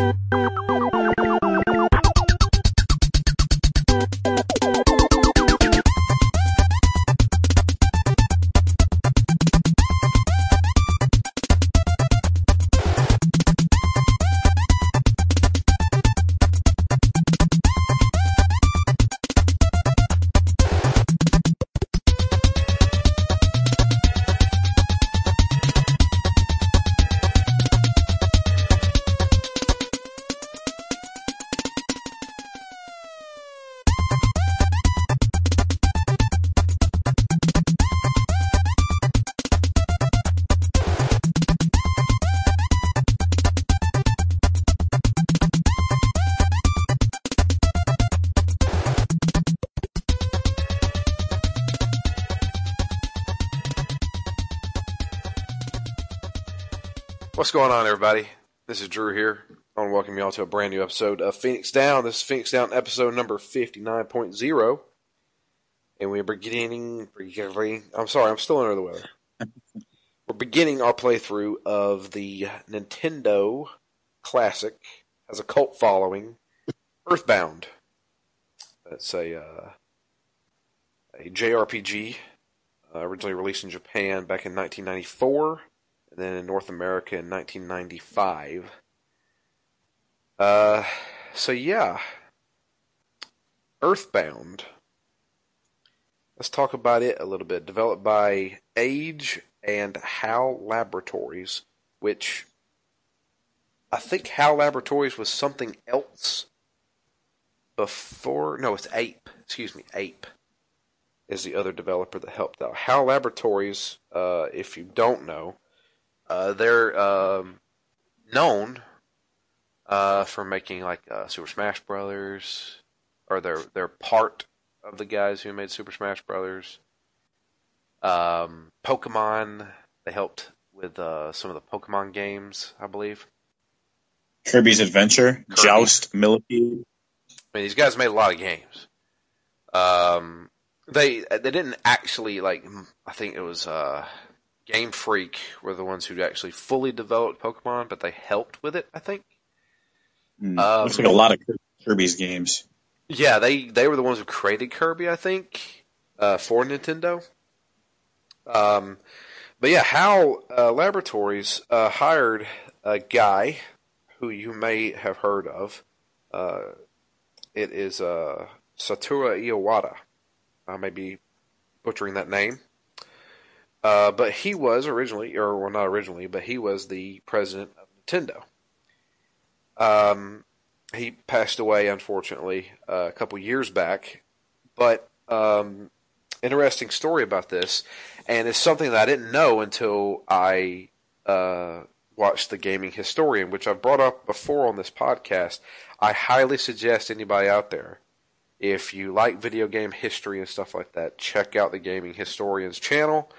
Música What's going on, everybody? This is Drew here. I want to welcome you all to a brand new episode of Phoenix Down. This is Phoenix Down episode number 59.0. And we're beginning. I'm sorry, I'm still under the weather. we're beginning our playthrough of the Nintendo classic, has a cult following, Earthbound. That's a, uh, a JRPG, uh, originally released in Japan back in 1994 and then in North America in 1995. Uh, so yeah, Earthbound. Let's talk about it a little bit. Developed by Ape and HAL Laboratories, which I think HAL Laboratories was something else before. No, it's Ape. Excuse me, Ape is the other developer that helped out. HAL Laboratories, uh, if you don't know, uh, they're um, known uh, for making like uh, Super Smash Brothers, or they're they're part of the guys who made Super Smash Brothers. Um, Pokemon, they helped with uh, some of the Pokemon games, I believe. Kirby's Adventure, Kirby. Joust, Millipede. I mean, these guys made a lot of games. Um, they they didn't actually like. I think it was uh, Game Freak were the ones who actually fully developed Pokemon, but they helped with it. I think. Mm, um, looks like a lot of Kirby's games. Yeah, they they were the ones who created Kirby, I think, uh, for Nintendo. Um, but yeah, HAL uh, Laboratories uh, hired a guy who you may have heard of. Uh, it is uh, Satoru Iwata. I may be butchering that name. Uh, but he was originally, or well, not originally, but he was the president of Nintendo. Um, he passed away, unfortunately, uh, a couple years back. But um, interesting story about this, and it's something that I didn't know until I uh, watched the Gaming Historian, which I've brought up before on this podcast. I highly suggest anybody out there, if you like video game history and stuff like that, check out the Gaming Historian's channel.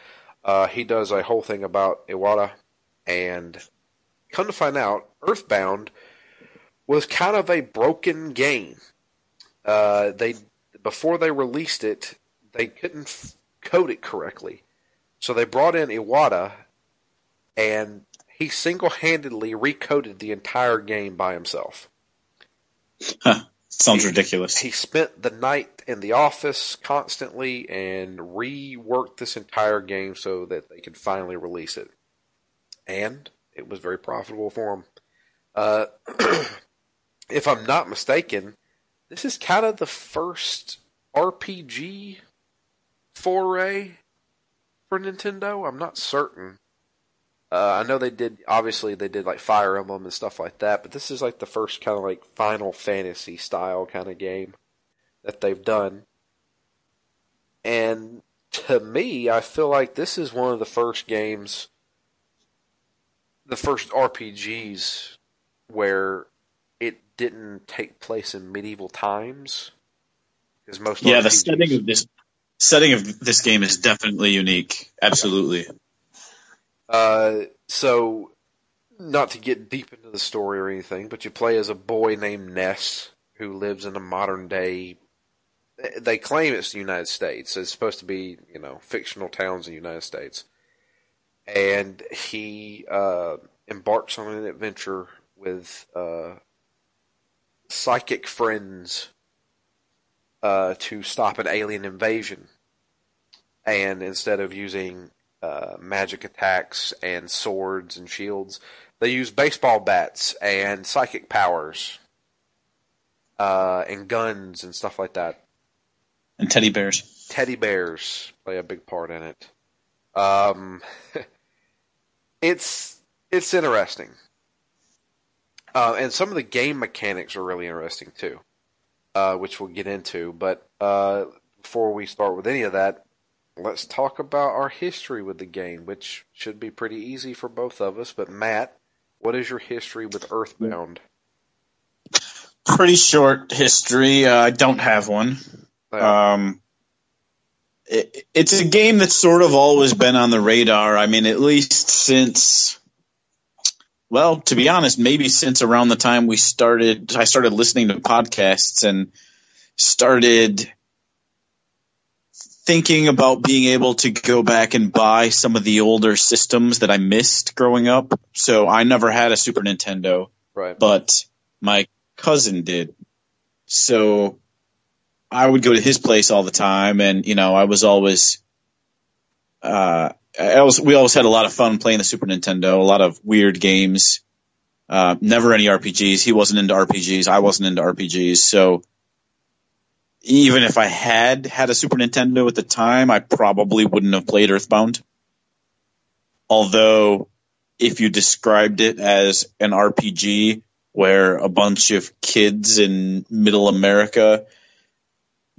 Uh, he does a whole thing about Iwata, and come to find out, Earthbound was kind of a broken game. Uh, they before they released it, they couldn't f- code it correctly, so they brought in Iwata, and he single-handedly recoded the entire game by himself. Huh. Sounds he, ridiculous. He spent the night in the office constantly and reworked this entire game so that they could finally release it. And it was very profitable for them. Uh, if I'm not mistaken, this is kind of the first RPG foray for Nintendo. I'm not certain. Uh, I know they did. Obviously, they did like Fire Emblem and stuff like that, but this is like the first kind of like Final Fantasy style kind of game that they've done. And to me, I feel like this is one of the first games, the first RPGs where it didn't take place in medieval times. Because most yeah, RPGs, the setting of this setting of this game is definitely unique. Absolutely. Uh, so, not to get deep into the story or anything, but you play as a boy named Ness who lives in a modern day. They claim it's the United States. It's supposed to be, you know, fictional towns in the United States. And he uh, embarks on an adventure with uh, psychic friends uh, to stop an alien invasion. And instead of using uh, magic attacks and swords and shields, they use baseball bats and psychic powers uh, and guns and stuff like that. And teddy bears. Teddy bears play a big part in it. Um, it's it's interesting, uh, and some of the game mechanics are really interesting too, uh, which we'll get into. But uh, before we start with any of that, let's talk about our history with the game, which should be pretty easy for both of us. But Matt, what is your history with Earthbound? Pretty short history. Uh, I don't have one. Um, it, it's a game that's sort of always been on the radar. I mean, at least since, well, to be honest, maybe since around the time we started, I started listening to podcasts and started thinking about being able to go back and buy some of the older systems that I missed growing up. So I never had a Super Nintendo, right? But my cousin did. So I would go to his place all the time, and you know, I was always, uh, I was, we always had a lot of fun playing the Super Nintendo, a lot of weird games. Uh, never any RPGs. He wasn't into RPGs. I wasn't into RPGs. So even if I had had a Super Nintendo at the time, I probably wouldn't have played Earthbound. Although, if you described it as an RPG where a bunch of kids in middle America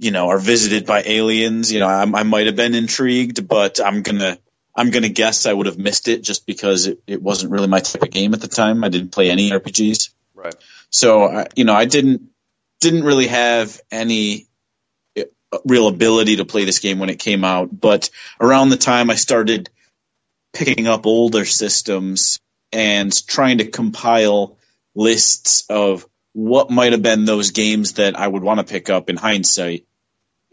you know, are visited by aliens. You know, I, I might have been intrigued, but I'm gonna I'm gonna guess I would have missed it just because it, it wasn't really my type of game at the time. I didn't play any RPGs, right? So I, you know, I didn't didn't really have any uh, real ability to play this game when it came out. But around the time I started picking up older systems and trying to compile lists of what might have been those games that I would want to pick up in hindsight.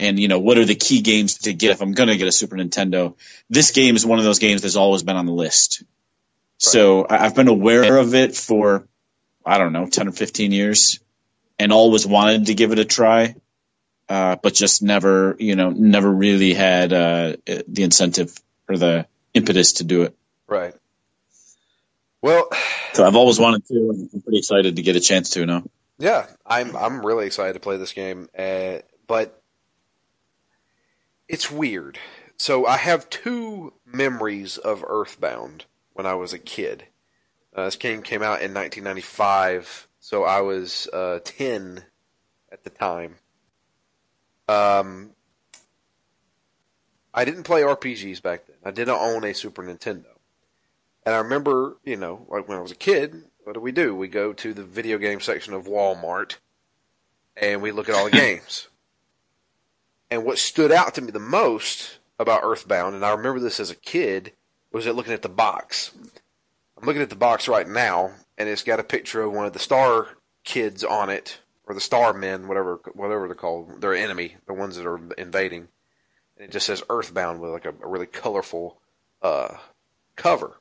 And, you know, what are the key games to get if I'm going to get a Super Nintendo? This game is one of those games that's always been on the list. Right. So I've been aware of it for, I don't know, 10 or 15 years and always wanted to give it a try. Uh, but just never, you know, never really had, uh, the incentive or the impetus to do it. Right. Well, so I've always wanted to, and I'm pretty excited to get a chance to now. Yeah, I'm I'm really excited to play this game, uh, but it's weird. So I have two memories of Earthbound when I was a kid. Uh, this game came out in 1995, so I was uh, 10 at the time. Um, I didn't play RPGs back then. I didn't own a Super Nintendo. And I remember, you know, like when I was a kid, what do we do? We go to the video game section of Walmart and we look at all the games. And what stood out to me the most about Earthbound, and I remember this as a kid, was it looking at the box. I'm looking at the box right now, and it's got a picture of one of the star kids on it, or the star men, whatever whatever they're called, their enemy, the ones that are invading. And it just says Earthbound with like a, a really colorful uh, cover.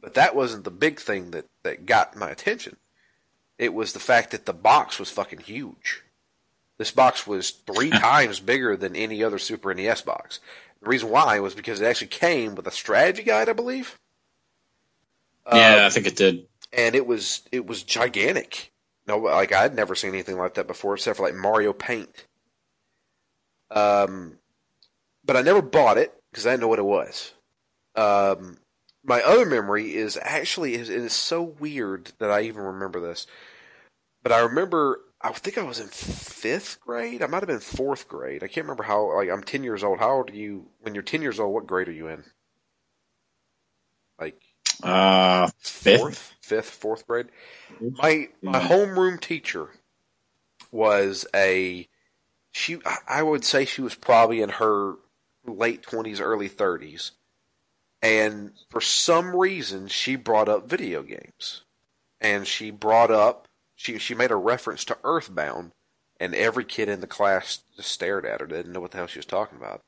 But that wasn't the big thing that, that got my attention. It was the fact that the box was fucking huge. This box was three times bigger than any other Super NES box. The reason why was because it actually came with a strategy guide, I believe. Yeah, um, I think it did. And it was it was gigantic. No, like I'd never seen anything like that before, except for like Mario Paint. Um, but I never bought it because I didn't know what it was. Um, my other memory is actually it is so weird that I even remember this. But I remember I think I was in fifth grade. I might have been fourth grade. I can't remember how. Like I'm ten years old. How old are you when you're ten years old? What grade are you in? Like uh, fourth, fifth, fourth grade. My my homeroom teacher was a she. I would say she was probably in her late twenties, early thirties and for some reason, she brought up video games. And she brought up, she, she made a reference to Earthbound, and every kid in the class just stared at her, They didn't know what the hell she was talking about.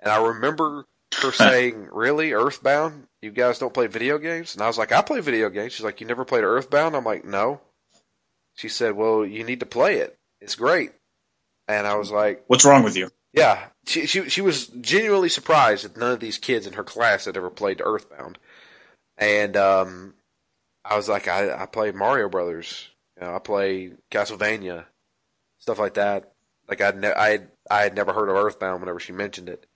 And I remember her saying, Really? Earthbound? You guys don't play video games? And I was like, I play video games. She's like, You never played Earthbound? I'm like, No. she said, "Well, you need to play it. It's great." And I was like, What's wrong with you? "Yeah." She she she was genuinely surprised that none of these kids in her class had ever played Earthbound, and um, I was like, "I I play Mario Brothers. You know, I play Castlevania, stuff like that. Like I'd ne- I I had never heard of Earthbound whenever she mentioned it."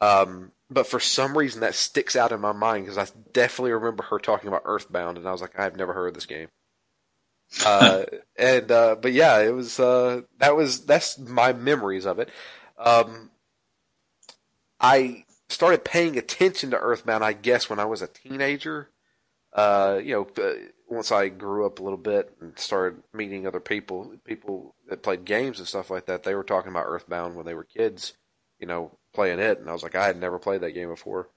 Um, but for some reason that sticks out in my mind because I definitely remember her talking about Earthbound, and I was like, I've never heard of this game. uh, and uh, but yeah, it was uh, that was that's my memories of it. Um, I started paying attention to Earthbound, I guess, when I was a teenager. Uh, you know, uh, once I grew up a little bit and started meeting other people, people that played games and stuff like that, they were talking about Earthbound when they were kids. You know, playing it, and I was like, I had never played that game before.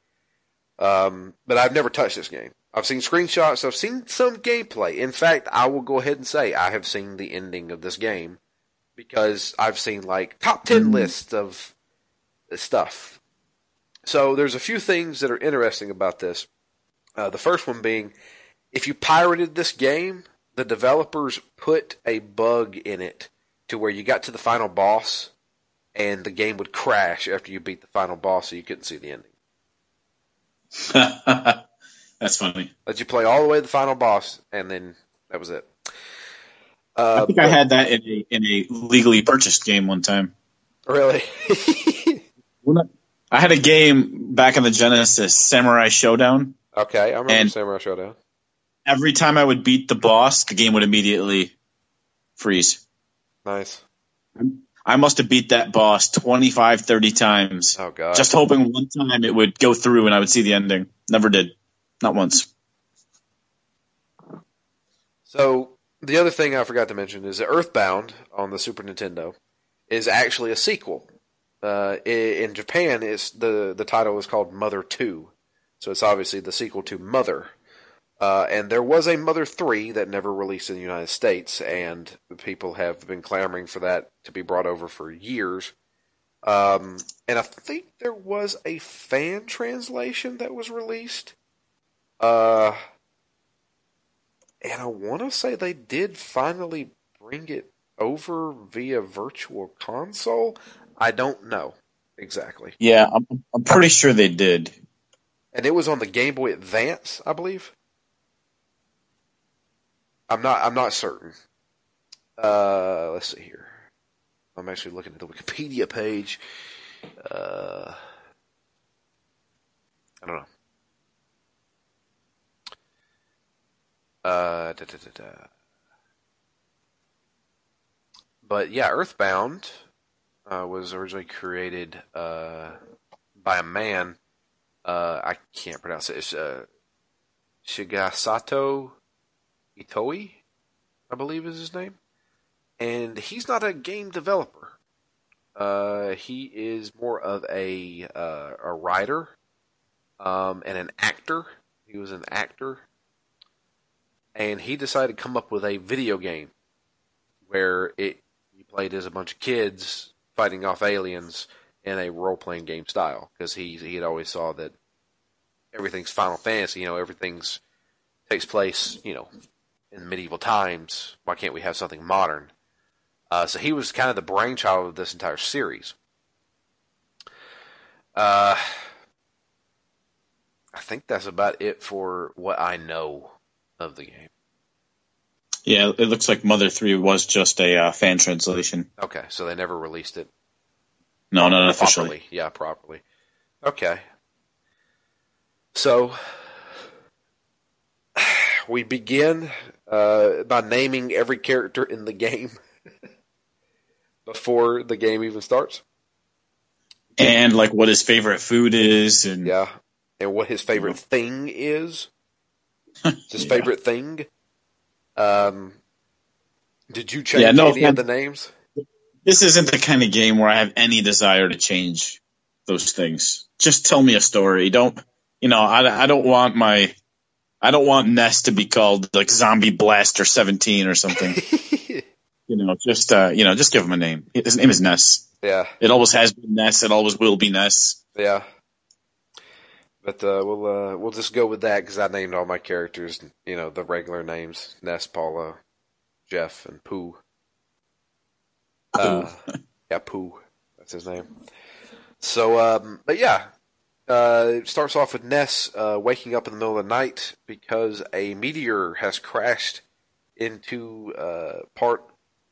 Um, but I've never touched this game. I've seen screenshots. I've seen some gameplay. In fact, I will go ahead and say I have seen the ending of this game because I've seen like top 10 lists of stuff. So there's a few things that are interesting about this. Uh, the first one being, if you pirated this game, the developers put a bug in it to where you got to the final boss and the game would crash after you beat the final boss, so you couldn't see the ending. That's funny. Let you play all the way to the final boss, and then that was it. Uh, I think I had that in a in a legally purchased game one time. Really? I had a game back in the Genesis, Samurai Showdown. Okay, I remember And- Samurai Showdown. Every time I would beat the boss, the game would immediately freeze. Nice. I must have beat that boss 25, 30 times, Oh god. just hoping one time it would go through and I would see the ending. Never did. Not once. So the other thing I forgot to mention is that Earthbound on the Super Nintendo is actually a sequel. Uh, in Japan, it's the the title is called Mother Two, so it's obviously the sequel to Mother. Uh, and there was a Mother Three that never released in the United States, and people have been clamoring for that to be brought over for years. Um, and I think there was a fan translation that was released. Uh, and I want to say they did finally bring it over via Virtual Console. I don't know exactly. Yeah, I'm, I'm pretty sure they did. And it was on the Game Boy Advance, I believe. I'm not. I'm not certain. Uh, let's see here. I'm actually looking at the Wikipedia page. Uh, I don't know. Uh, da, da, da. But yeah, Earthbound uh, was originally created uh, by a man. Uh, I can't pronounce it. It's uh, Shigesato Itoi, I believe is his name. And he's not a game developer. Uh, he is more of a uh, a writer um, and an actor. He was an actor, and he decided to come up with a video game where it you played as a bunch of kids fighting off aliens in a role playing game style because he he had always saw that everything's Final Fantasy, you know, everything's takes place, you know, in medieval times. Why can't we have something modern? Uh, so he was kind of the brainchild of this entire series. Uh, I think that's about it for what I know of the game. Yeah, it looks like Mother 3 was just a uh, fan translation. Okay, so they never released it No, not officially. properly. Yeah, properly. Okay. So we begin uh, by naming every character in the game before the game even starts. And like what his favorite food is and Yeah, and what his favorite thing is. His Yeah. favorite thing. Um, did you change Yeah, no any of the names? this isn't the kind of game where I have any desire to change those things. Just tell me a story. Don't, you know, I, I don't want my, I don't want Ness to be called like Zombie Blaster 17 or something. you know, just, uh, you know, just give him a name. His name is Ness. yeah, It always has been Ness. It always will be Ness. yeah. But uh, we'll uh, we'll just go with that because I named all my characters, you know, the regular names: Ness, Paula, Jeff and Pooh. Uh, yeah, Pooh. That's his name. So, um, but yeah, uh, it starts off with Ness uh, waking up in the middle of the night because a meteor has crashed into uh, part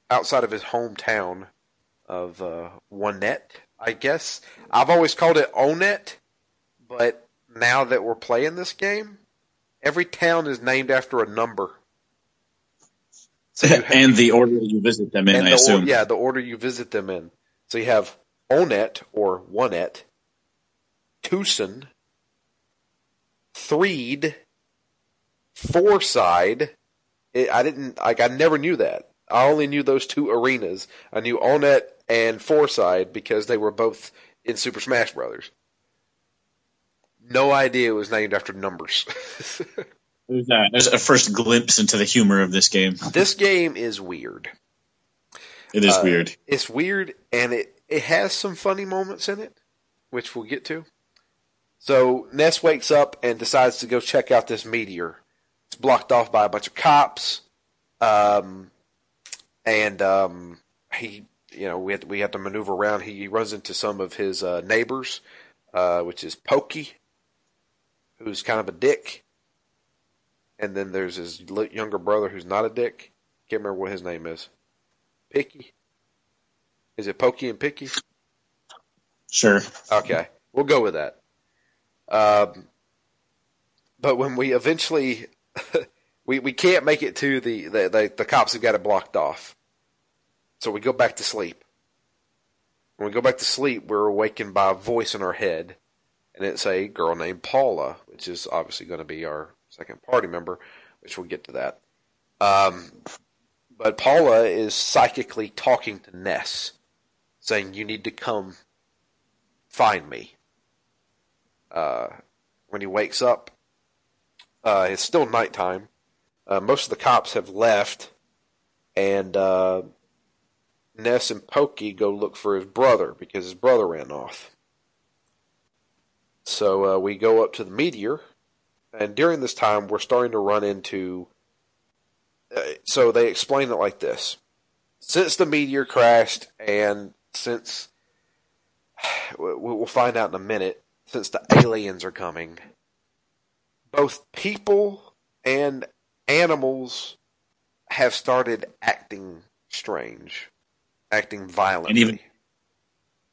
outside of his hometown of uh, Onett, I guess. I've always called it Onett, but now that we're playing this game, every town is named after a number. So and the order you visit them in, I assume. Or, yeah, the order you visit them in. So you have Onett or Onett, Twoson, Threed, Fourside. It, I didn't like. I never knew that. I only knew those two arenas. I knew Onett and Fourside because they were both in Super Smash Brothers. No idea it was named after numbers. there's, a, there's a first glimpse into the humor of this game. This game is weird. It is uh, weird. It's weird, and it, it has some funny moments in it, which we'll get to. So Ness wakes up and decides to go check out this meteor. It's blocked off by a bunch of cops, um, and um, he, you know, we have, to, we have to maneuver around. He, runs into some of his uh, neighbors, uh, which is Pokey, who's kind of a dick, and then there's his younger brother who's not a dick. Can't remember what his name is. Picky. Is it Pokey and Picky? Sure. Okay, we'll go with that. Um, but when we eventually we we can't make it to the the, the the cops have got it blocked off, so we go back to sleep. When we go back to sleep, we're awakened by a voice in our head, and it's a girl named Paula, which is obviously going to be our second party member, which we'll get to that. Um, but Paula is psychically talking to Ness, saying, "You need to come find me." Uh, when he wakes up. Uh, it's still nighttime. Uh, most of the cops have left, and uh, Ness and Pokey go look for his brother because his brother ran off. So uh, we go up to the meteor, and during this time, we're starting to run into. Uh, so they explain it like this: since the meteor crashed, and since we'll find out in a minute, since the aliens are coming, both people and animals have started acting strange, acting violently. And even,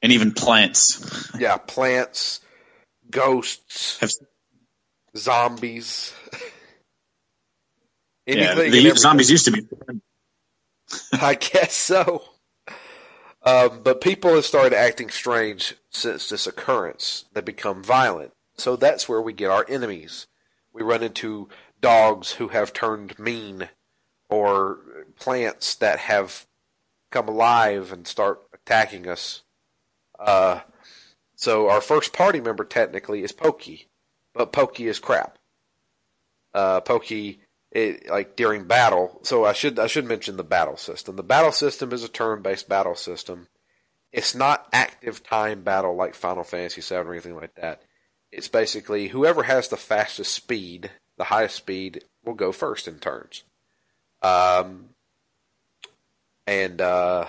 and even plants. yeah, plants, ghosts, have, zombies. yeah, the zombies used to be. I guess so. Um, but people have started acting strange since this occurrence. They become violent. So that's where we get our enemies. We run into dogs who have turned mean, or plants that have come alive and start attacking us. Uh, so our first party member technically is Pokey, but Pokey is crap. Uh, Pokey it, like during battle. So I should I should mention the battle system. The battle system is a turn-based battle system. It's not active time battle like Final Fantasy VII or anything like that. It's basically whoever has the fastest speed, the highest speed, will go first in turns. Um, and uh,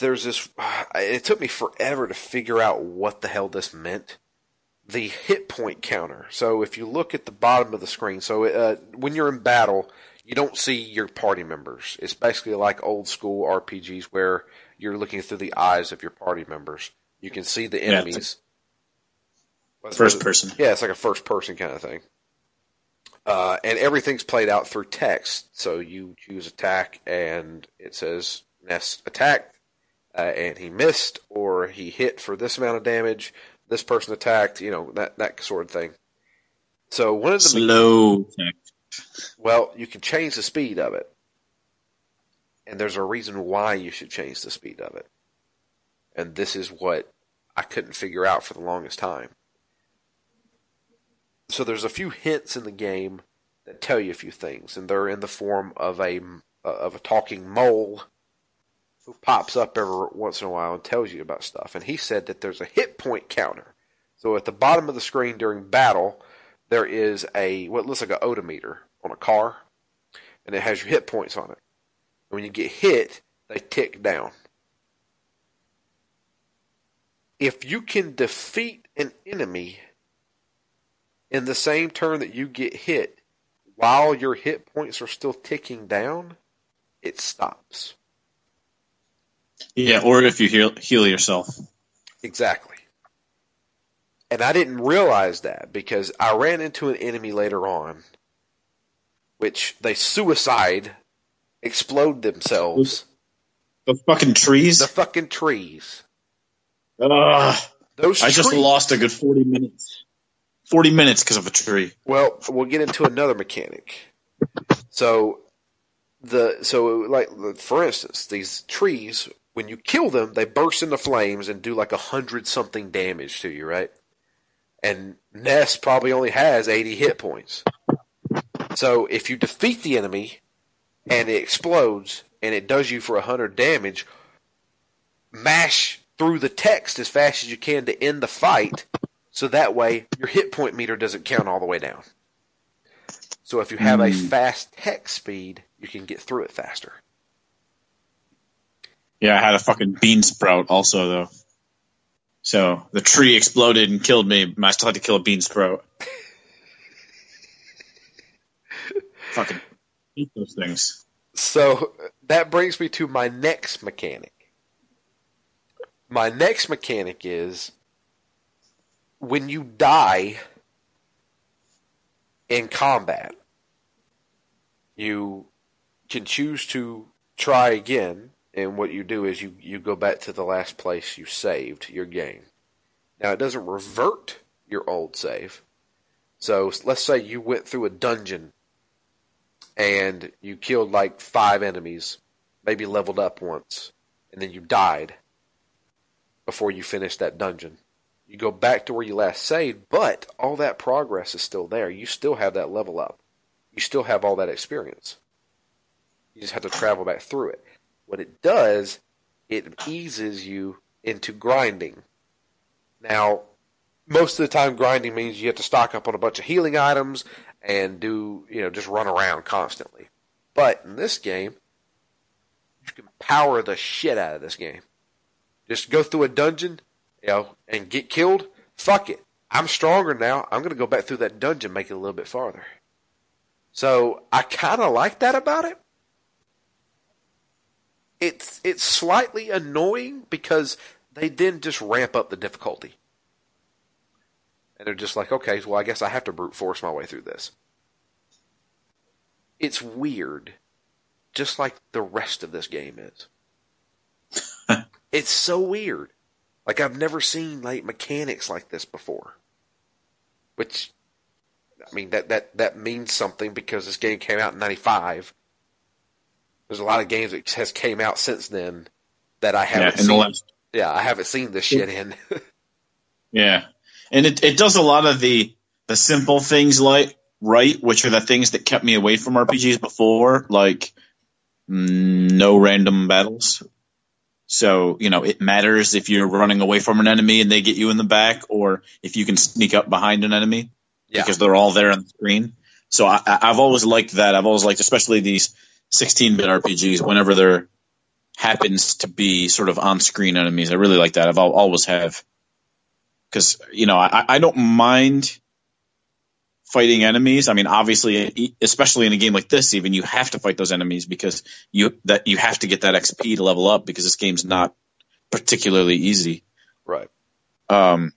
there's this. It took me forever to figure out what the hell this meant the hit point counter. So if you look at the bottom of the screen, so uh, when you're in battle, you don't see your party members. It's basically like old school RPGs where you're looking through the eyes of your party members. You can see the enemies. Yeah, first person. Yeah, it's like a first person kind of thing. Uh, and everything's played out through text. So you choose attack, and it says Ness attacked, uh, and he missed, or he hit for this amount of damage this person attacked, you know, that that sort of thing. So one of the slow Well, you can change the speed of it. And there's a reason why you should change the speed of it. And this is what I couldn't figure out for the longest time. So there's a few hints in the game that tell you a few things, and they're in the form of a of a talking mole who pops up every once in a while and tells you about stuff. And he said that there's a hit point counter. So at the bottom of the screen during battle, there is a what looks like an odometer on a car, and it has your hit points on it. And when you get hit, they tick down. If you can defeat an enemy in the same turn that you get hit, while your hit points are still ticking down, it stops. Yeah, or if you heal, heal yourself. Exactly. And I didn't realize that because I ran into an enemy later on, which they suicide, explode themselves. The fucking trees. The fucking trees. Ugh. Those I just lost a good forty minutes. Forty minutes because of a tree. Well, we'll get into another mechanic. So the so like for instance, these trees when you kill them, they burst into flames and do like a hundred something damage to you, right? And Ness probably only has eighty hit points. So if you defeat the enemy and it explodes and it does you for a hundred damage, mash through the text as fast as you can to end the fight, so that way your hit point meter doesn't count all the way down. So if you have a Hmm. fast text speed, you can get through it faster. Yeah, I had a fucking bean sprout also though. So the tree exploded and killed me. but I still had to kill a bean sprout. fucking eat those things. So that brings me to my next mechanic. My next mechanic is when you die in combat, you can choose to try again, and what you do is you, you go back to the last place you saved your game. Now, it doesn't revert your old save. So let's say you went through a dungeon and you killed like five enemies, maybe leveled up once, and then you died before you finished that dungeon. You go back to where you last saved, but all that progress is still there. You still have that level up. You still have all that experience. You just have to travel back through it. What it does, it eases you into grinding. Now, most of the time, grinding means you have to stock up on a bunch of healing items and do, you know, just run around constantly. But in this game, you can power the shit out of this game. Just go through a dungeon, you know, and get killed. Fuck it. I'm stronger now. I'm going to go back through that dungeon, make it a little bit farther. So I kind of like that about it. It's it's slightly annoying because they then just ramp up the difficulty. And they're just like, okay, well, I guess I have to brute force my way through this. It's weird, just like the rest of this game is. it's so weird. Like I've never seen like mechanics like this before. Which, I mean, that that that means something because this game came out in '95. There's a lot of games that has came out since then that I haven't the seen. last yeah, I haven't seen this shit in. Yeah, and it it does a lot of the the simple things like right, which are the things that kept me away from RPGs before, like mm, no random battles. So you know it matters if you're running away from an enemy and they get you in the back, or if you can sneak up behind an enemy Yeah. because they're all there on the screen. So I, I- I've always liked that. I've always liked, especially these 16-bit RPGs, whenever there happens to be sort of on-screen enemies. I really like that. I've always have because you know I, I don't mind fighting enemies. I mean, obviously, especially in a game like this, even you have to fight those enemies because you that you have to get that XP to level up because this game's not particularly easy. right. Um,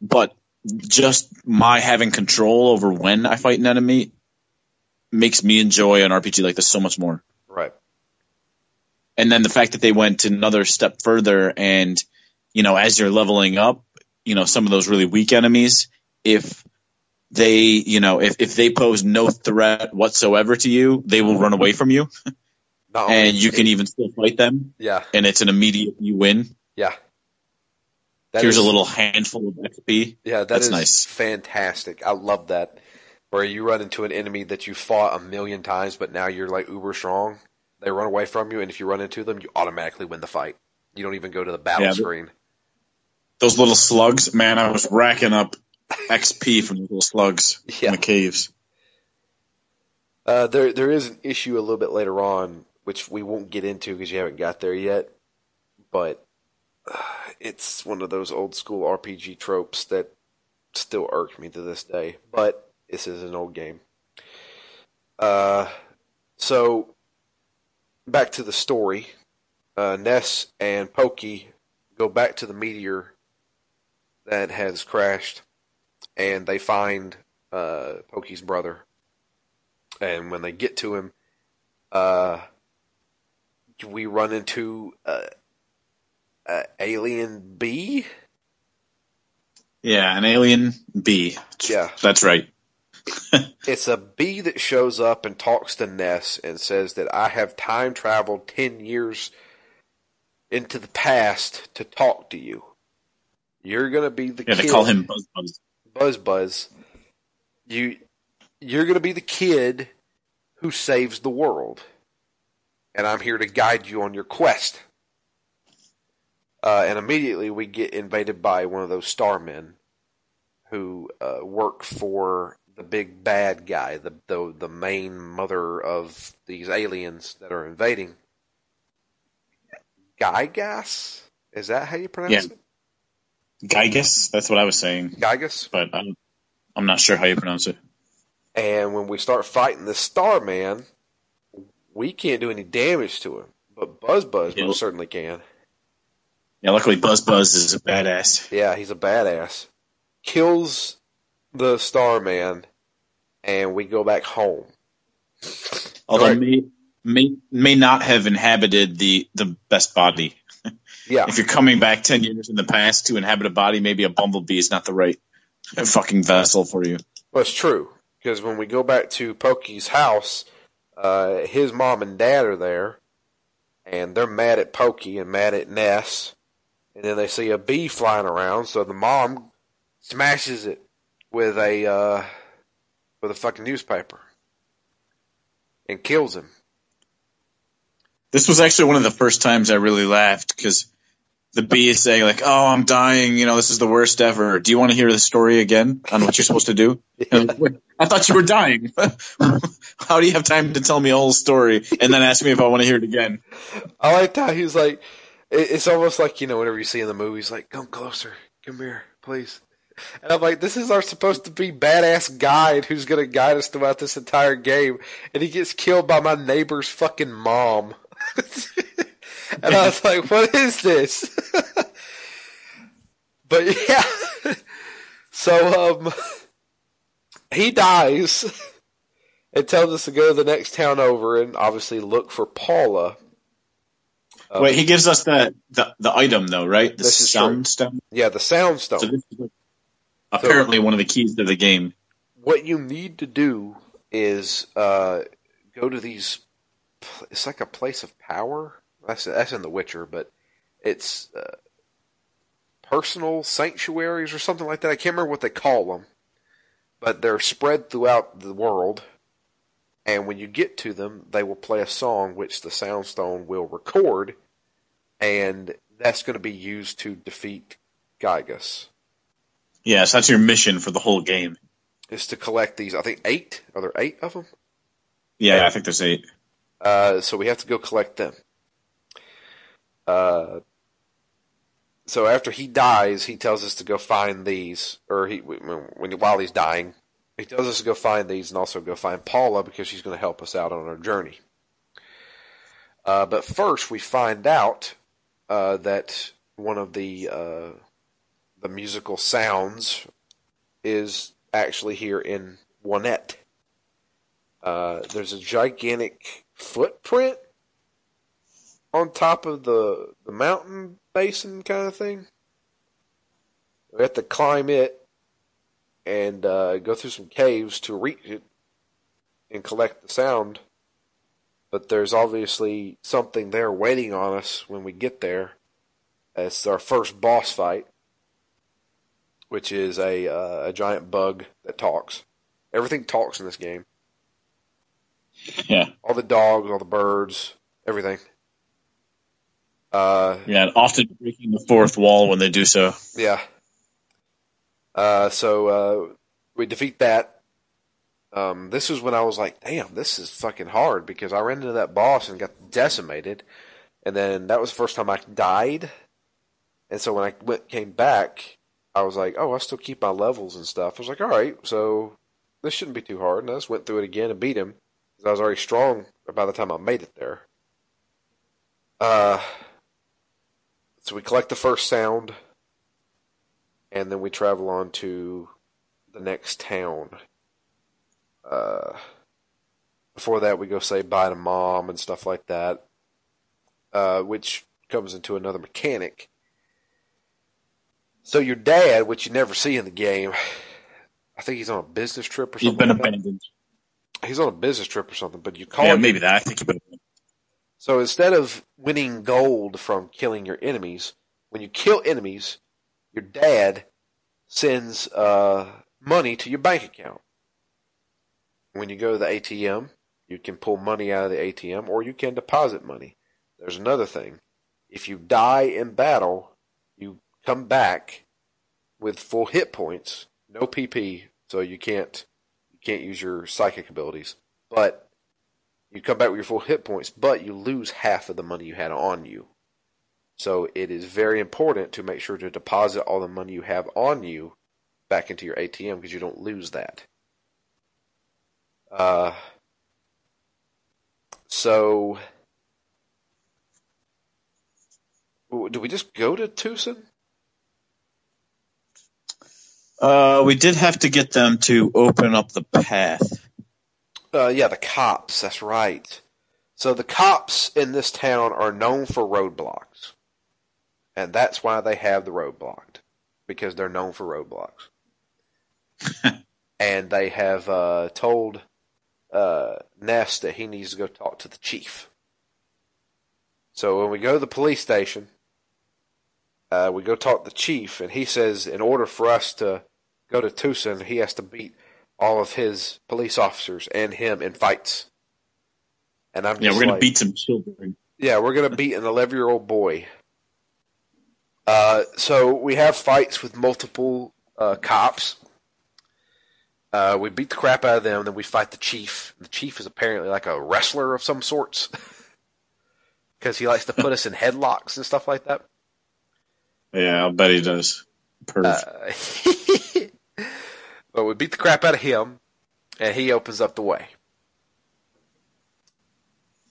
but just my having control over when I fight an enemy makes me enjoy an RPG like this so much more. Right. And then the fact that they went another step further and, you know, as you're leveling up, you know, some of those really weak enemies, if they, you know, if, if they pose no threat whatsoever to you, they will run away from you Not and you can even still fight them Yeah. and it's an immediate you win. Yeah. That Here's is- a little handful of XP. Yeah, that That's is nice. fantastic. I love that. Where you run into an enemy that you fought a million times, but now you're like uber strong. They run away from you, and if you run into them, you automatically win the fight. You don't even go to the battle Yeah, screen. Those little slugs, man, I was racking up XP from those little slugs Yeah. in the caves. Uh, there there is an issue a little bit later on, which we won't get into because you haven't got there yet. But uh, it's one of those old school RPG tropes that still irk me to this day. But this is an old game. Uh, so back to the story. Uh, Ness and Pokey go back to the meteor that has crashed, and they find uh, Pokey's brother. And when they get to him, uh, we run into uh, uh, Alien B. Yeah, an alien bee. Yeah. That's right. It's a bee that shows up and talks to Ness and says that I have time traveled 10 years into the past to talk to you. You're going to be the Yeah, kid. they call him Buzz Buzz. Buzz Buzz. You you're going to be the kid who saves the world. And I'm here to guide you on your quest. Uh, and immediately we get invaded by one of those starmen who uh, work for the big bad guy, the, the the main mother of these aliens that are invading. Giygas? Is that how you pronounce Yeah. it? Giygas. That's what I was saying, Giygas? but I'm, I'm not sure how you pronounce it. And when we start fighting the Starman, we can't do any damage to him. But Buzz Buzz Yeah. most certainly can. Yeah, luckily Buzz Buzz is a badass. Yeah, he's a badass. Kills the Starman, and we go back home. Although Right. may may may not have inhabited the the best body. Yeah, If you're coming back ten years in the past to inhabit a body, maybe a bumblebee is not the right fucking vessel for you. well, it's true. Because when we go back to Pokey's house, uh, his mom and dad are there, and they're mad at Pokey and mad at Ness. And then they see a bee flying around, so the mom smashes it with a uh, with a fucking newspaper and kills him. This was actually one of the first times I really laughed because the bee is saying like, "Oh, I'm dying. You know, this is the worst ever. Do you want to hear the story again on what you're supposed to do?" Like, I thought you were dying. How do you have time to tell me a whole story and then ask me if I want to hear it again? I liked how he was like, it's almost like you know whenever you see in the movies, like come closer, come here, please. And I'm like, this is our supposed to be badass guide who's gonna guide us throughout this entire game, and he gets killed by my neighbor's fucking mom. and I was like, what is this? but yeah, so um, he dies. and tells us to go to the next town over and obviously look for Paula. Um, Wait, he gives us the the, the item though, right? The sound stone. Yeah, the sound stone. So this is like apparently one of the keys to the game. what you need to do is uh, go to these. It's like a place of power. That's that's in The Witcher, but it's uh, personal sanctuaries or something like that. I can't remember what they call them, but they're spread throughout the world. And when you get to them, they will play a song which the Soundstone will record, and that's going to be used to defeat Giygas. Yeah, so that's your mission for the whole game. Is to collect these. I think eight. Are there eight of them? Yeah, I think there's eight. Uh, so we have to go collect them. Uh, so after he dies, he tells us to go find these, or he when while he's dying, he tells us to go find these and also go find Paula because she's going to help us out on our journey. Uh, but first, we find out uh, that one of the uh, the musical sounds is actually here in Onett. Uh, there's a gigantic footprint on top of the the mountain basin kind of thing. We have to climb it and uh, go through some caves to reach it and collect the sound. But there's obviously something there waiting on us when we get there. It's our first boss fight, which is a uh, a giant bug that talks. Everything talks in this game. Yeah, All the dogs, all the birds, everything. Uh, yeah, and often breaking the fourth wall when they do so. yeah. Uh, so uh, we defeat that, um, this was when I was like, damn, this is fucking hard because I ran into that boss and got decimated, and then that was the first time I died, and so when I went came back, I was like, oh, I still keep my levels and stuff. I was like, all right, so this shouldn't be too hard, and I just went through it again and beat him because I was already strong by the time I made it there. Uh, so we collect the first sound, and then we travel on to the next town. Uh, before that, we go say bye to mom and stuff like that, uh, which comes into another mechanic. So your dad, which you never see in the game, I think he's on a business trip or He's something. been like that. He's on a business trip or something, but you call Yeah, him maybe that. I think he been. So instead of winning gold from killing your enemies, when you kill enemies, your dad sends uh, money to your bank account. When you go to the ATM, you can pull money out of the ATM or you can deposit money. There's another thing. If you die in battle, you come back with full hit points, no PP, so you can't you can't use your psychic abilities. But you come back with your full hit points, but you lose half of the money you had on you. So it is very important to make sure to deposit all the money you have on you back into your ATM because you don't lose that. Uh, so, do we just go to Twoson? Uh, we did have to get them to open up the path. Uh, yeah, the cops. That's right. So the cops in this town are known for roadblocks, and that's why they have the road blocked because they're known for roadblocks. and they have uh, told uh, Ness that he needs to go talk to the chief. So when we go to the police station, uh, we go talk to the chief, and he says in order for us to go to Twoson, he has to beat all of his police officers and him in fights. And I'm just Yeah, we're gonna like, beat some children. yeah, we're gonna beat an 11 year old boy. Uh, so we have fights with multiple uh, cops. Uh, we beat the crap out of them, then we fight the chief. The chief is apparently like a wrestler of some sorts, because he likes to put us in headlocks and stuff like that. Yeah, I'll bet he does. Perv. But we beat the crap out of him, and he opens up the way.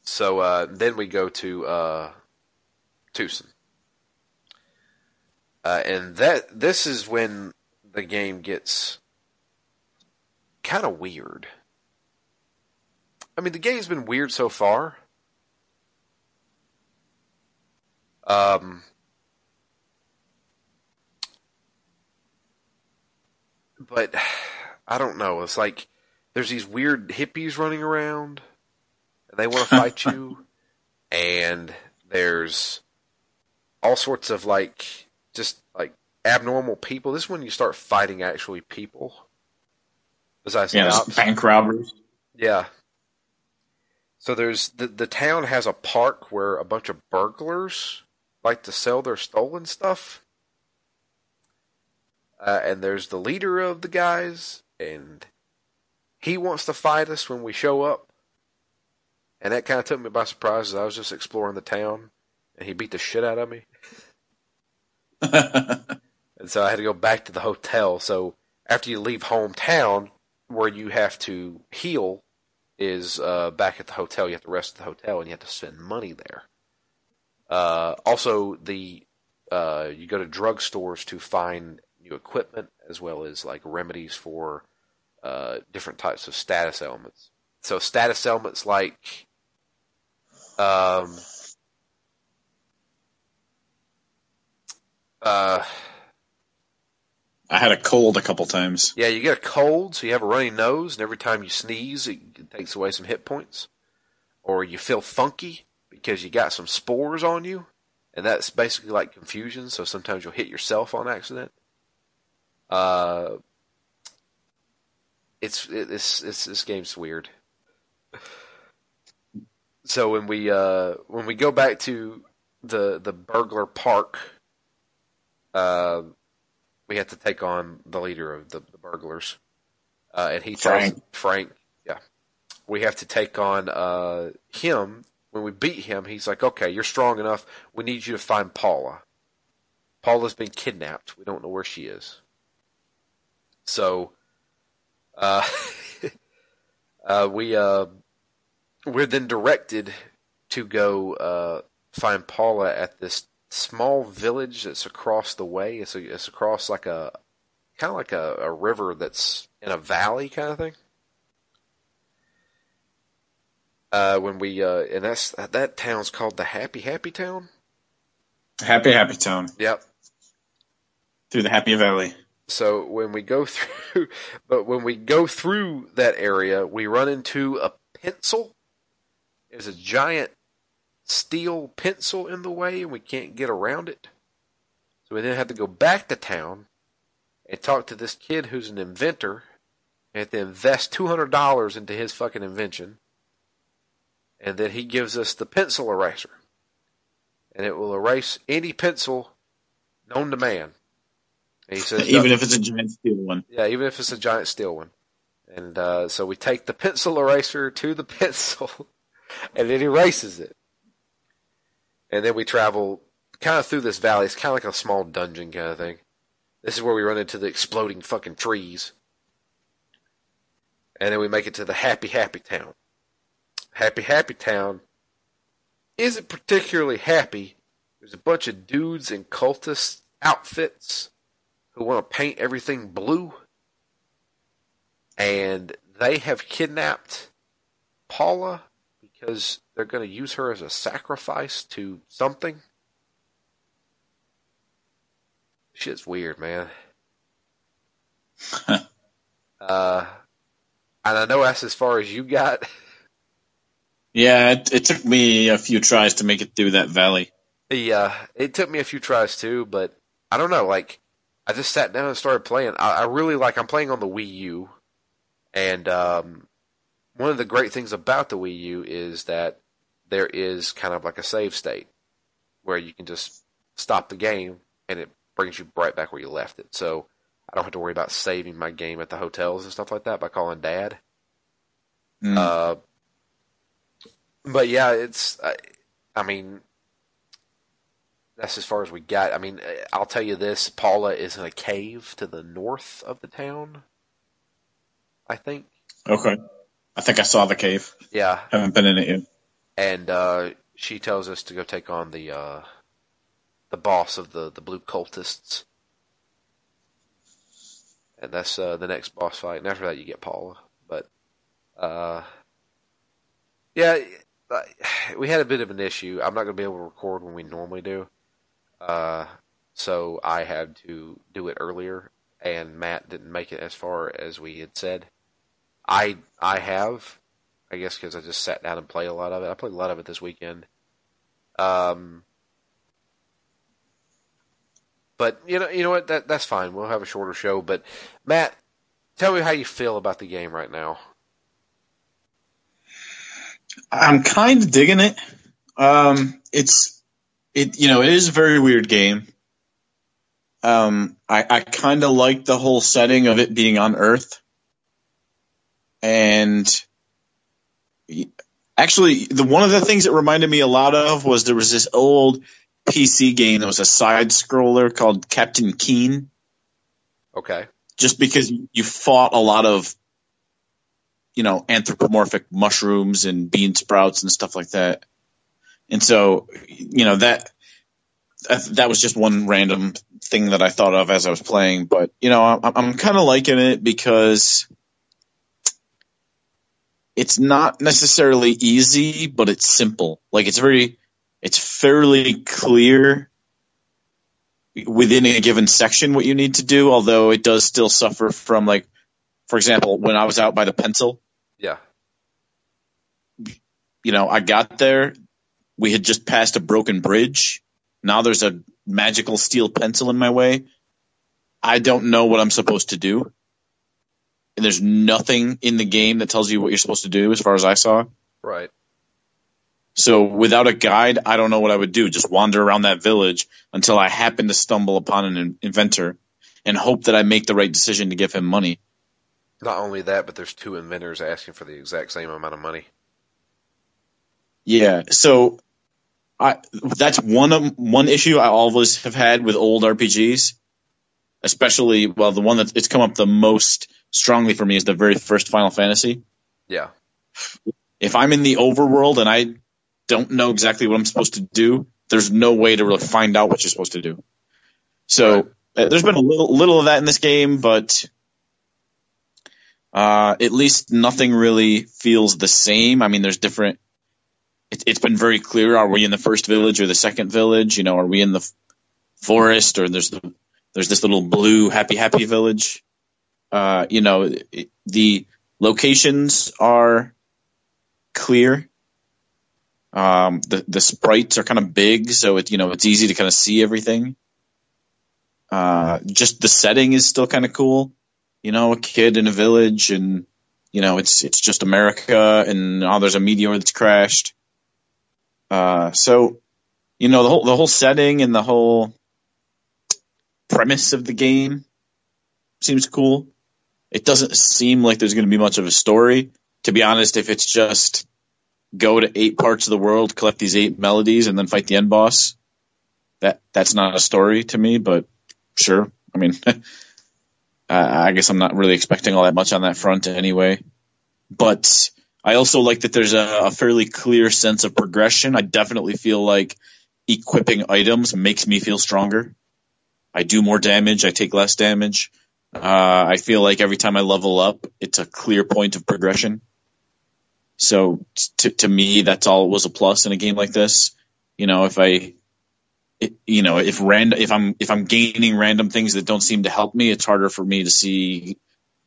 So uh, then we go to uh, Twoson, uh, and that this is when the game gets kind of weird. I mean, the game's been weird so far. Um, but I don't know. It's like there's these weird hippies running around. And they want to fight you, and there's all sorts of like just like abnormal people. This is when you start fighting actually people. Besides yeah, the there's cops. bank robbers. Yeah. So there's the the town has a park where a bunch of burglars like to sell their stolen stuff. Uh, and there's the leader of the guys, and he wants to fight us when we show up. And that kind of took me by surprise as I was just exploring the town, and he beat the shit out of me. And so I had to go back to the hotel. So after you leave hometown, where you have to heal is uh, back at the hotel. You have to rest at the hotel, and you have to spend money there. Uh, also, the uh, you go to drugstores to find new equipment as well as like remedies for uh, different types of status ailments. So status ailments like um, uh, I had a cold a couple times. Yeah, you get a cold, so you have a runny nose, and every time you sneeze, it, it takes away some hit points. Or you feel funky because you got some spores on you, and that's basically like confusion. So sometimes you'll hit yourself on accident. Uh, it's it, it's, it's this game's weird. So when we uh when we go back to the the burglar park, uh, we have to take on the leader of the, the burglars. uh, and he tells Frank. Frank, yeah, we have to take on uh, him. When we beat him, he's like, "Okay, you're strong enough. We need you to find Paula. Paula's been kidnapped. We don't know where she is." So, uh, uh, we uh, we're then directed to go uh, find Paula at this small village that's across the way. It's, a, it's across like a kind of like a, a river that's in a valley kind of thing. Uh, when we uh, and that's that town's called the Happy Happy Town. Happy Happy Town Yep. through the Happy Valley. So when we go through, but when we go through that area, we run into a pencil. There's a giant steel pencil in the way, and we can't get around it. So we then have to go back to town and talk to this kid who's an inventor, and to invest two hundred dollars into his fucking invention, and then he gives us the pencil eraser, and it will erase any pencil known to man. And he says, Even if it's a giant steel one. yeah, even if it's a giant steel one. And uh, so we take the pencil eraser to the pencil, and it erases it. And then we travel kind of through this valley. It's kind of like a small dungeon kind of thing. This is where we run into the exploding fucking trees. And then we make it to the Happy Happy Town. Happy Happy Town isn't particularly happy. There's a bunch of dudes in cultist outfits who want to paint everything blue. And they have kidnapped Paula because they're going to use her as a sacrifice to something. Shit's weird, man. uh, and I know that's as far as you got. Yeah, it, it took me a few tries to make it through that valley. Yeah, it took me a few tries too, but I don't know. Like, I just sat down and started playing. I, I really like. I'm playing on the Wii U, and um, one of the great things about the Wii U is that there is kind of like a save state where you can just stop the game and it brings you right back where you left it. So I don't have to worry about saving my game at the hotels and stuff like that by calling Dad. Mm. Uh, but yeah, it's. I, I mean, that's as far as we got. I mean, I'll tell you this: Paula is in a cave to the north of the town. I think. okay. I think I saw the cave. Yeah, Haven't been in it yet. and uh, she tells us to go take on the uh, the boss of the the blue cultists, and that's uh, the next boss fight. And after that, you get Paula. But uh, yeah, uh, we had a bit of an issue. I'm not going to be able to record when we normally do, uh, so I had to do it earlier, and Matt didn't make it as far as we had said. I I have, I guess, because I just sat down and played a lot of it. I played a lot of it this weekend. Um, but you know, you know what? That that's fine. We'll have a shorter show. But Matt, tell me how you feel about the game right now. I'm kind of digging it. Um, it's it you know it is a very weird game. Um, I I kind of like the whole setting of it being on Earth, and actually the one of the things it reminded me a lot of was there was this old PC game that was a side scroller called Captain Keen. Okay. just because you fought a lot of you know anthropomorphic mushrooms and bean sprouts and stuff like that and so you know that that was just one random thing that I thought of as I was playing but you know I'm, I'm kind of liking it because it's not necessarily easy but it's simple like it's very it's fairly clear within a given section what you need to do, although it does still suffer from like, for example, when I was out by the pencil, Yeah. you know, I got there, we had just passed a broken bridge. Now there's a magical steel pencil in my way. I don't know what I'm supposed to do. And there's nothing in the game that tells you what you're supposed to do as far as I saw. Right. So without a guide, I don't know what I would do. Just wander around that village until I happen to stumble upon an in- inventor and hope that I make the right decision to give him money. Not only that, but there's two inventors asking for the exact same amount of money. Yeah, so I that's one of, one issue I always have had with old RPGs, especially well the one that it's come up the most strongly for me is the very first Final Fantasy. Yeah. If I'm in the overworld and I don't know exactly what I'm supposed to do, there's no way to really find out what you're supposed to do. So uh, there's been a little little of that in this game, but uh, at least nothing really feels the same. I mean, there's different. It, it's been very clear: are we in the first village or the second village? You know, are we in the forest or there's the there's this little blue happy happy village? Uh, you know, it, the locations are clear. Um, the the sprites are kind of big, so it you know it's easy to kind of see everything. Uh, just the setting is still kind of cool. You know, a kid in a village, and you know it's it's just America, and oh, there's a meteor that's crashed. Uh, so you know the whole the whole setting and the whole premise of the game seems cool. It doesn't seem like there's going to be much of a story. To be honest, if it's just go to eight parts of the world, collect these eight melodies, and then fight the end boss, that that's not a story to me. But sure, I mean, I I guess I'm not really expecting all that much on that front anyway. But I also like that there's a, a fairly clear sense of progression. I definitely feel like equipping items makes me feel stronger. I do more damage. I take less damage. Uh, I feel like every time I level up, it's a clear point of progression. So to to me, that's all was a plus in a game like this. You know, if I, it, you know, if random, if I'm if I'm gaining random things that don't seem to help me, it's harder for me to see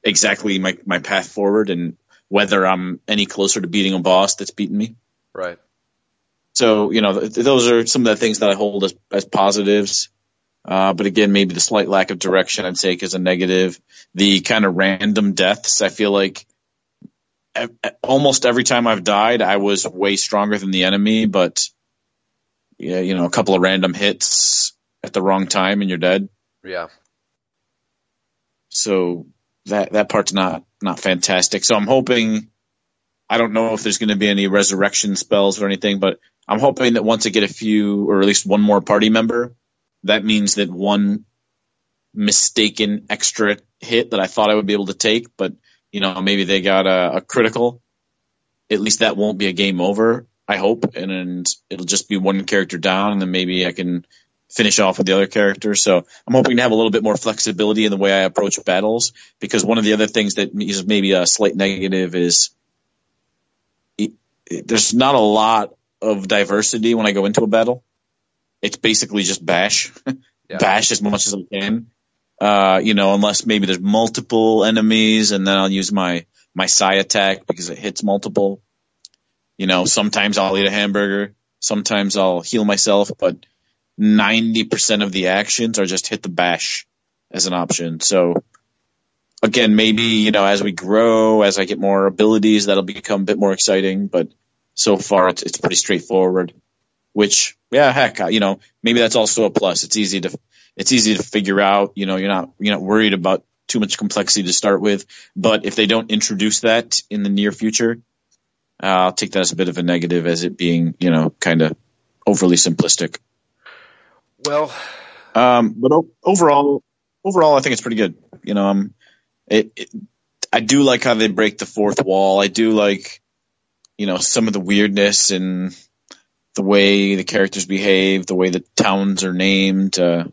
exactly my my path forward and whether I'm any closer to beating a boss that's beaten me. Right. So you know, th- those are some of the things that I hold as as positives. Uh, but again, maybe the slight lack of direction I'd take is a negative. The kind of random deaths, I feel like almost every time I've died, I was way stronger than the enemy, but yeah, you know, a couple of random hits at the wrong time and you're dead. Yeah. So that that part's not not fantastic. So I'm hoping I don't know if there's going to be any resurrection spells or anything, but I'm hoping that once I get a few or at least one more party member, that means that one mistaken extra hit that I thought I would be able to take, but you know maybe they got a, a critical. At least that won't be a game over. I hope, and, and it'll just be one character down, and then maybe I can finish off with the other character. So I'm hoping to have a little bit more flexibility in the way I approach battles because one of the other things that is maybe a slight negative is it, it- there's not a lot of diversity when I go into a battle. It's basically just bash, Yeah. bash as much as I can. Uh, you know, unless maybe there's multiple enemies and then I'll use my, my psi attack because it hits multiple. You know, sometimes I'll eat a hamburger. Sometimes I'll heal myself, but 90% of the actions are just hit the bash as an option. So again, maybe, you know, as we grow, as I get more abilities, that'll become a bit more exciting, but so far it's, it's pretty straightforward, which, yeah, heck, you know, maybe that's also a plus. It's easy to, it's easy to figure out, you know, you're not, you're not worried about too much complexity to start with, but if they don't introduce that in the near future, uh, I'll take that as a bit of a negative as it being, you know, kind of overly simplistic. Well, Um, but o- overall, overall, I think it's pretty good. You know, um, it, it, I do like how they break the fourth wall. I do like, you know, some of the weirdness and the way the characters behave, the way the towns are named. Uh,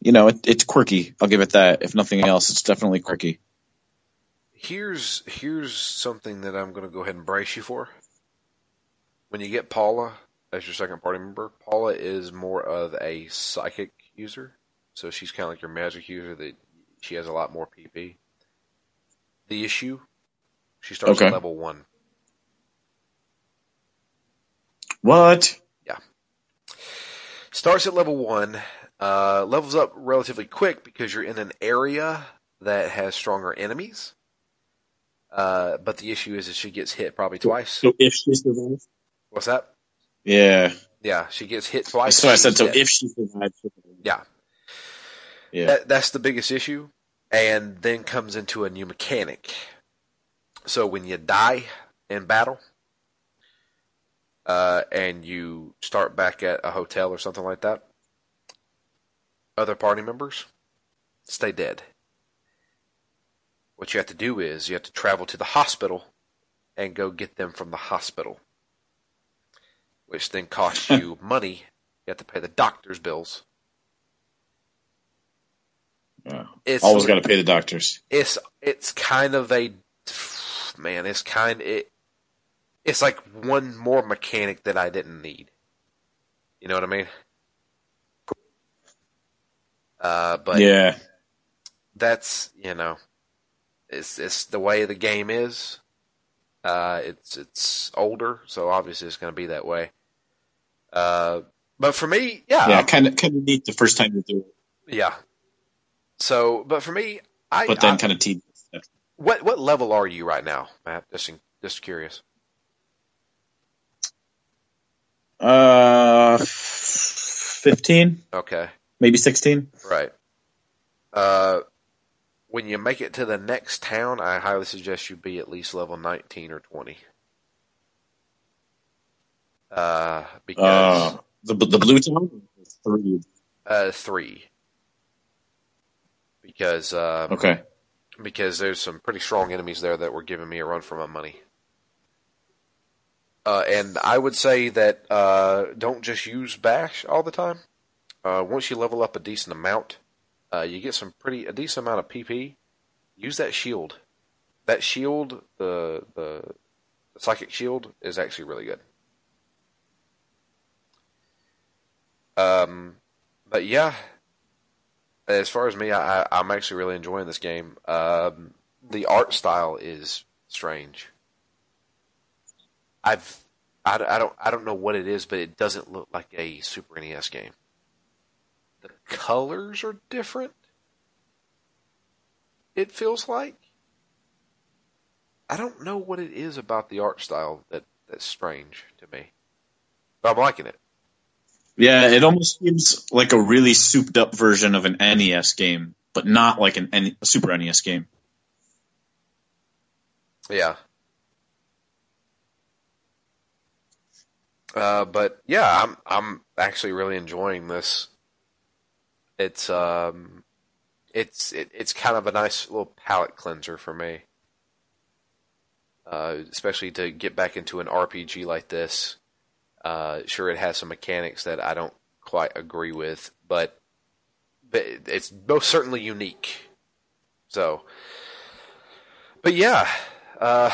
you know, it, it's quirky. I'll give it that. If nothing else, it's definitely quirky. here's here's something that I'm going to go ahead and brace you for. When you get Paula as your second party member, Paula is more of a psychic user, so she's kind of like your magic user. That she has a lot more PP. The issue, she starts Okay. at level one. What? Yeah. Starts at level one, uh, levels up relatively quick because you're in an area that has stronger enemies. Uh, but the issue is that she gets hit probably twice. So if survives? What's that? Yeah. Yeah, she gets hit twice. So I said, so if she survives. Yeah. Yeah. That, that's the biggest issue. and then comes into a new mechanic. So when you die in battle, uh, and you start back at a hotel or something like that, other party members stay dead. What you have to do is you have to travel to the hospital and go get them from the hospital, which then costs you money. You have to pay the doctor's bills. Yeah. It's Always got to pay the doctors. it's it's kind of a man. It's kind it. It's like one more mechanic that I didn't need. You know what I mean? Uh, but yeah. that's you know, it's it's the way the game is. Uh, it's it's older, so obviously it's going to be that way. Uh, but for me, yeah, Yeah, kind of kind of neat the first time you do it, yeah. So, but for me, I but then I- kind of tedious. what what level are you right now, Matt? Just in- just curious. Uh, fifteen, Okay. maybe sixteen. Right. Uh, when you make it to the next town, I highly suggest you be at least level 19 or 20. Uh, because Uh, the the blue is three. uh, three. Because uh, Okay. because there's some pretty strong enemies there that were giving me a run for my money. Uh, and I would say that uh, don't just use bash all the time. Uh, once you level up a decent amount, uh, you get some pretty a decent amount of PP. Use that shield. That shield, the, the psychic shield, is actually really good. Um, but yeah, as far as me, I, I'm actually really enjoying this game. Um, the art style is strange. I've I, I don't I don't know what it is, but it doesn't look like a Super NES game. The colors are different. It feels like. I don't know what it is about the art style that that's strange to me, but I'm liking it. Yeah, it almost seems like a really souped up version of an NES game, but not like an N- a Super NES game. Yeah. Uh, but yeah, I'm I'm actually really enjoying this. It's um, it's it, it's kind of a nice little palate cleanser for me. Uh, especially to get back into an RPG like this. Uh, sure, it has some mechanics that I don't quite agree with, but but it's most certainly unique. So, but yeah, uh,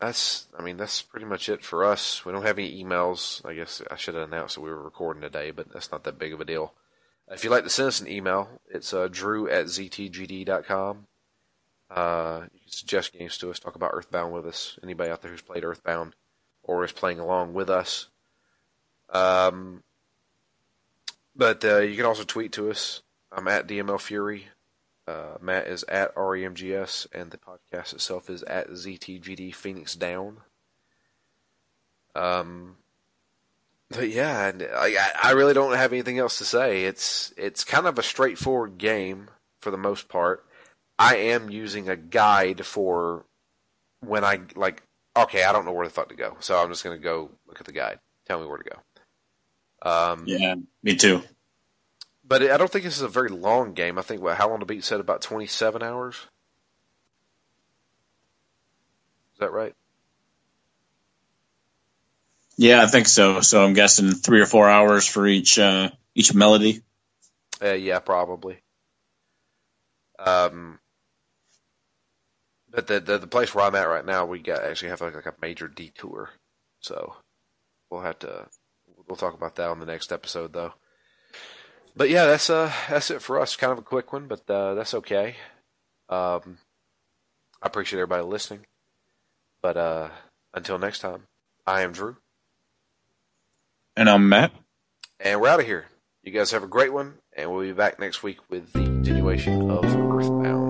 that's I mean that's pretty much it for us. We don't have any emails. I guess I should have announced that we were recording today, but that's not that big of a deal. If you'd like to send us an email, it's uh, drew at ztgd.com. Uh, you can suggest games to us, talk about Earthbound with us. Anybody out there who's played Earthbound or is playing along with us. Um, but uh, you can also tweet to us. I'm at DML Fury. Uh, Matt is at REMGS, and the podcast itself is at ZTGD Phoenix Down. Um, but yeah, and I, I really don't have anything else to say. It's it's kind of a straightforward game for the most part. I am using a guide for when I like. Okay, I don't know where the fuck to go, so I'm just gonna go look at the guide. Tell me where to go. Um, Yeah, me too. but I don't think this is a very long game. I think what how long to beat said about twenty seven hours. Is that right? Yeah, I think so. So I'm guessing three or four hours for each uh, each melody. Uh, yeah, probably. Um, but the, the the place where I'm at right now, we got actually have like, like a major detour, so we'll have to we'll talk about that on the next episode, though. But yeah, that's uh that's it for us. Kind of a quick one, but uh, that's okay. Um, I appreciate everybody listening. But uh, until next time, I am Drew, And I'm Matt. and we're out of here. You guys have a great one, and we'll be back next week with the continuation of Earthbound.